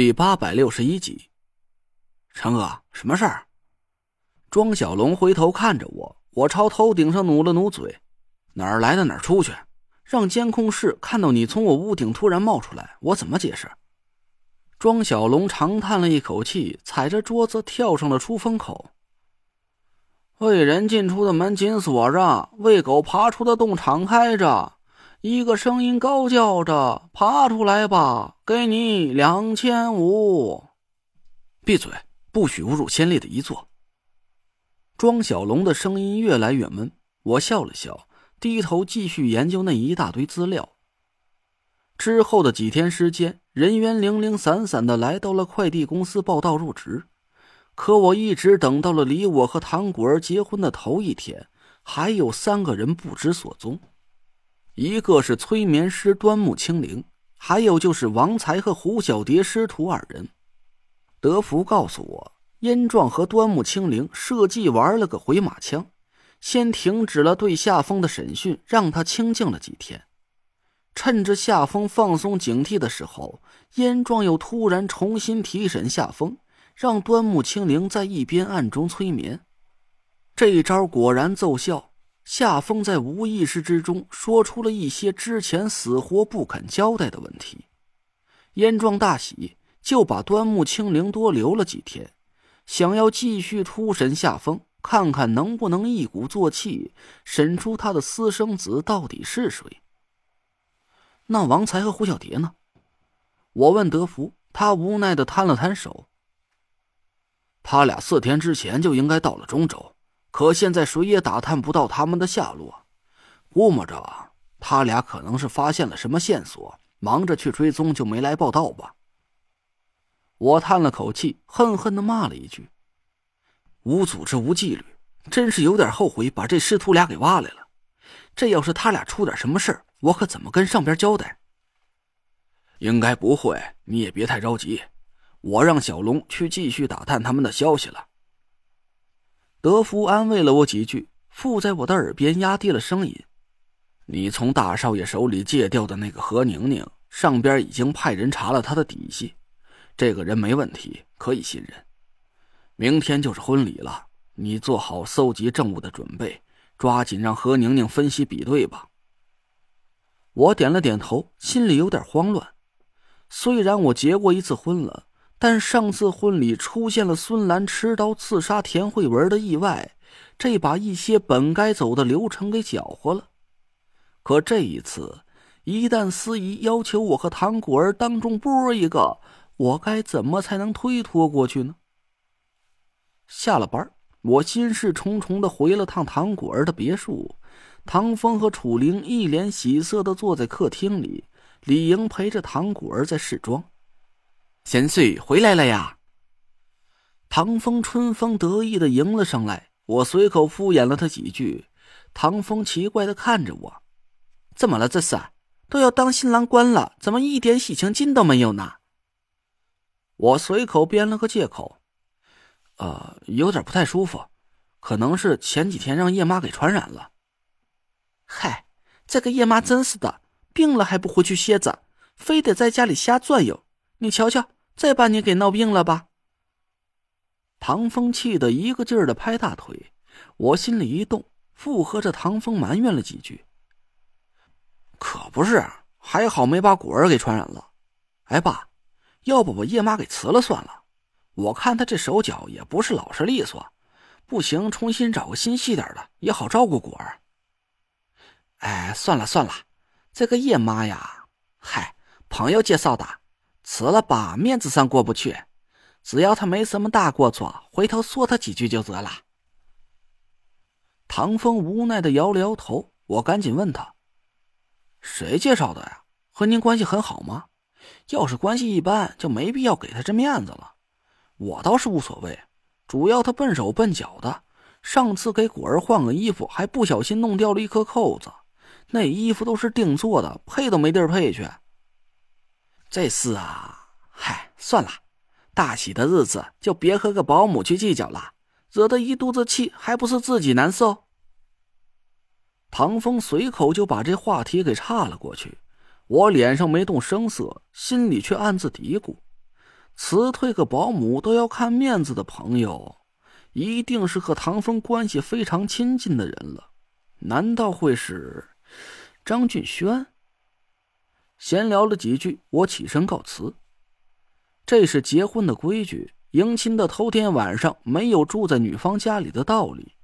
第八百六十一集，成哥，什么事儿？庄小龙回头看着我，我朝头顶上努了努嘴：“哪儿来的哪儿出去，让监控室看到你从我屋顶突然冒出来，我怎么解释？”庄小龙长叹了一口气，踩着桌子跳上了出风口。喂人进出的门紧锁着，喂狗爬出的洞敞开着。一个声音高叫着：“爬出来吧，给你两千五！”闭嘴，不许侮辱先烈的遗作。庄小龙的声音越来越闷，我笑了笑，低头继续研究那一大堆资料。之后的几天时间，人员零零散散的来到了快递公司报道入职，可我一直等到了离我和唐果儿结婚的头一天，还有三个人不知所踪。一个是催眠师端木清灵，还有就是王才和胡小蝶师徒二人。德福告诉我，燕壮和端木清灵设计玩了个回马枪，先停止了对夏风的审讯，让他清静了几天。趁着夏风放松警惕的时候，燕壮又突然重新提审夏风，让端木清灵在一边暗中催眠。这一招果然奏效。夏风在无意识之中说出了一些之前死活不肯交代的问题，燕壮大喜，就把端木清灵多留了几天，想要继续突审夏风，看看能不能一鼓作气审出他的私生子到底是谁。那王才和胡小蝶呢？我问德福，他无奈的摊了摊手。他俩四天之前就应该到了中州。可现在谁也打探不到他们的下落，估摸着他俩可能是发现了什么线索，忙着去追踪，就没来报道吧。我叹了口气，恨恨的骂了一句：“无组织无纪律，真是有点后悔把这师徒俩给挖来了。这要是他俩出点什么事我可怎么跟上边交代？”应该不会，你也别太着急，我让小龙去继续打探他们的消息了。德福安慰了我几句，附在我的耳边压低了声音：“你从大少爷手里借调的那个何宁宁，上边已经派人查了他的底细，这个人没问题，可以信任。明天就是婚礼了，你做好搜集证物的准备，抓紧让何宁宁分析比对吧。”我点了点头，心里有点慌乱。虽然我结过一次婚了。但上次婚礼出现了孙兰持刀刺杀田慧文的意外，这把一些本该走的流程给搅和了。可这一次，一旦司仪要求我和唐果儿当众播一个，我该怎么才能推脱过去呢？下了班，我心事重重的回了趟唐果儿的别墅。唐风和楚灵一脸喜色的坐在客厅里，李莹陪着唐果儿在试妆。贤婿回来了呀！唐风春风得意的迎了上来，我随口敷衍了他几句。唐风奇怪的看着我：“怎么了？这是都要当新郎官了，怎么一点喜庆劲都没有呢？”我随口编了个借口：“呃，有点不太舒服，可能是前几天让叶妈给传染了。”嗨，这个叶妈真是的，病了还不回去歇着，非得在家里瞎转悠。你瞧瞧。再把你给闹病了吧！唐风气得一个劲儿的拍大腿，我心里一动，附和着唐风埋怨了几句。可不是，还好没把果儿给传染了。哎，爸，要不我叶妈给辞了算了。我看他这手脚也不是老实利索，不行，重新找个心细点的，也好照顾果儿。哎，算了算了，这个叶妈呀，嗨，朋友介绍的。辞了吧，面子上过不去。只要他没什么大过错，回头说他几句就得了。唐风无奈的摇了摇头，我赶紧问他：“谁介绍的呀？和您关系很好吗？要是关系一般，就没必要给他这面子了。我倒是无所谓，主要他笨手笨脚的。上次给果儿换个衣服，还不小心弄掉了一颗扣子，那衣服都是定做的，配都没地儿配去。”这事啊，嗨，算了，大喜的日子就别和个保姆去计较了，惹得一肚子气，还不是自己难受。唐风随口就把这话题给岔了过去，我脸上没动声色，心里却暗自嘀咕：辞退个保姆都要看面子的朋友，一定是和唐风关系非常亲近的人了。难道会是张俊轩？闲聊了几句，我起身告辞。这是结婚的规矩，迎亲的头天晚上没有住在女方家里的道理。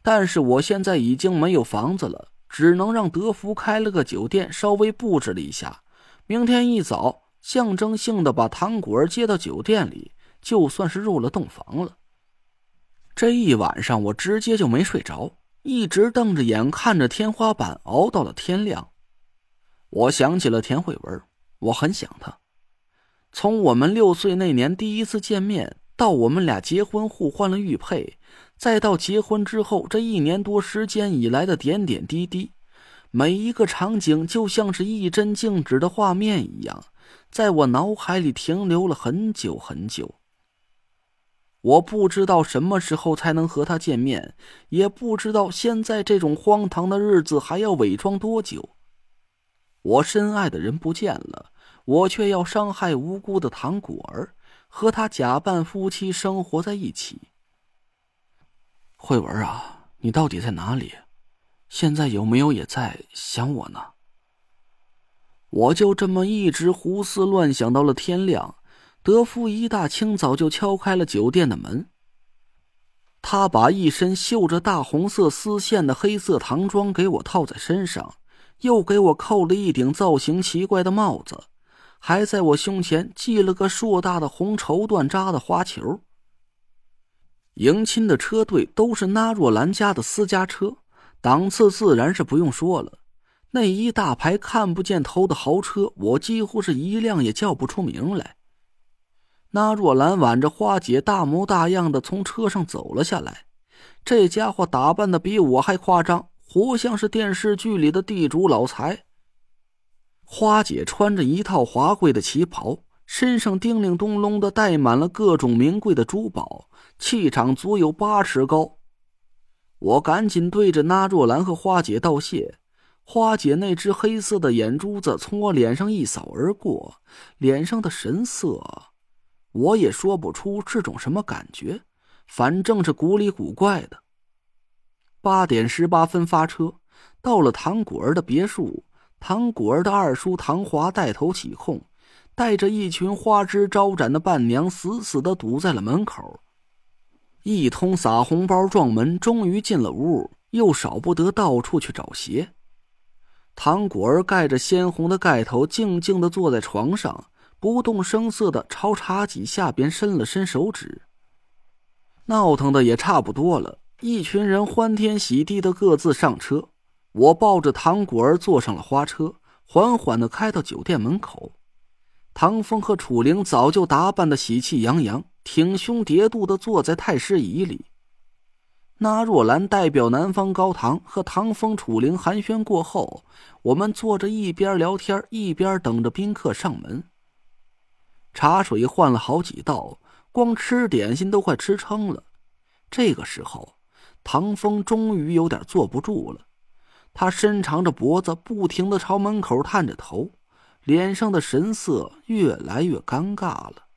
但是我现在已经没有房子了，只能让德福开了个酒店，稍微布置了一下。明天一早。象征性的把唐果儿接到酒店里，就算是入了洞房了。这一晚上我直接就没睡着，一直瞪着眼看着天花板，熬到了天亮。我想起了田慧文，我很想她。从我们六岁那年第一次见面，到我们俩结婚互换了玉佩，再到结婚之后这一年多时间以来的点点滴滴，每一个场景就像是一帧静止的画面一样。在我脑海里停留了很久很久。我不知道什么时候才能和他见面，也不知道现在这种荒唐的日子还要伪装多久。我深爱的人不见了，我却要伤害无辜的唐果儿，和他假扮夫妻生活在一起。慧文啊，你到底在哪里？现在有没有也在想我呢？我就这么一直胡思乱想到了天亮，德夫一大清早就敲开了酒店的门。他把一身绣着大红色丝线的黑色唐装给我套在身上，又给我扣了一顶造型奇怪的帽子，还在我胸前系了个硕大的红绸缎扎的花球。迎亲的车队都是纳若兰家的私家车，档次自然是不用说了。那一大排看不见头的豪车，我几乎是一辆也叫不出名来。那若兰挽着花姐，大模大样的从车上走了下来。这家伙打扮的比我还夸张，活像是电视剧里的地主老财。花姐穿着一套华贵的旗袍，身上叮铃咚隆的戴满了各种名贵的珠宝，气场足有八尺高。我赶紧对着那若兰和花姐道谢。花姐那只黑色的眼珠子从我脸上一扫而过，脸上的神色，我也说不出是种什么感觉，反正是古里古怪的。八点十八分发车，到了唐果儿的别墅。唐果儿的二叔唐华带头起哄，带着一群花枝招展的伴娘，死死的堵在了门口。一通撒红包撞门，终于进了屋，又少不得到处去找鞋。唐果儿盖着鲜红的盖头，静静的坐在床上，不动声色的朝茶几下边伸了伸手指。闹腾的也差不多了，一群人欢天喜地的各自上车。我抱着唐果儿坐上了花车，缓缓的开到酒店门口。唐风和楚灵早就打扮的喜气洋洋，挺胸叠肚的坐在太师椅里。那若兰代表南方高堂和唐风、楚灵寒暄过后，我们坐着一边聊天一边等着宾客上门。茶水换了好几道，光吃点心都快吃撑了。这个时候，唐风终于有点坐不住了，他伸长着脖子，不停的朝门口探着头，脸上的神色越来越尴尬了。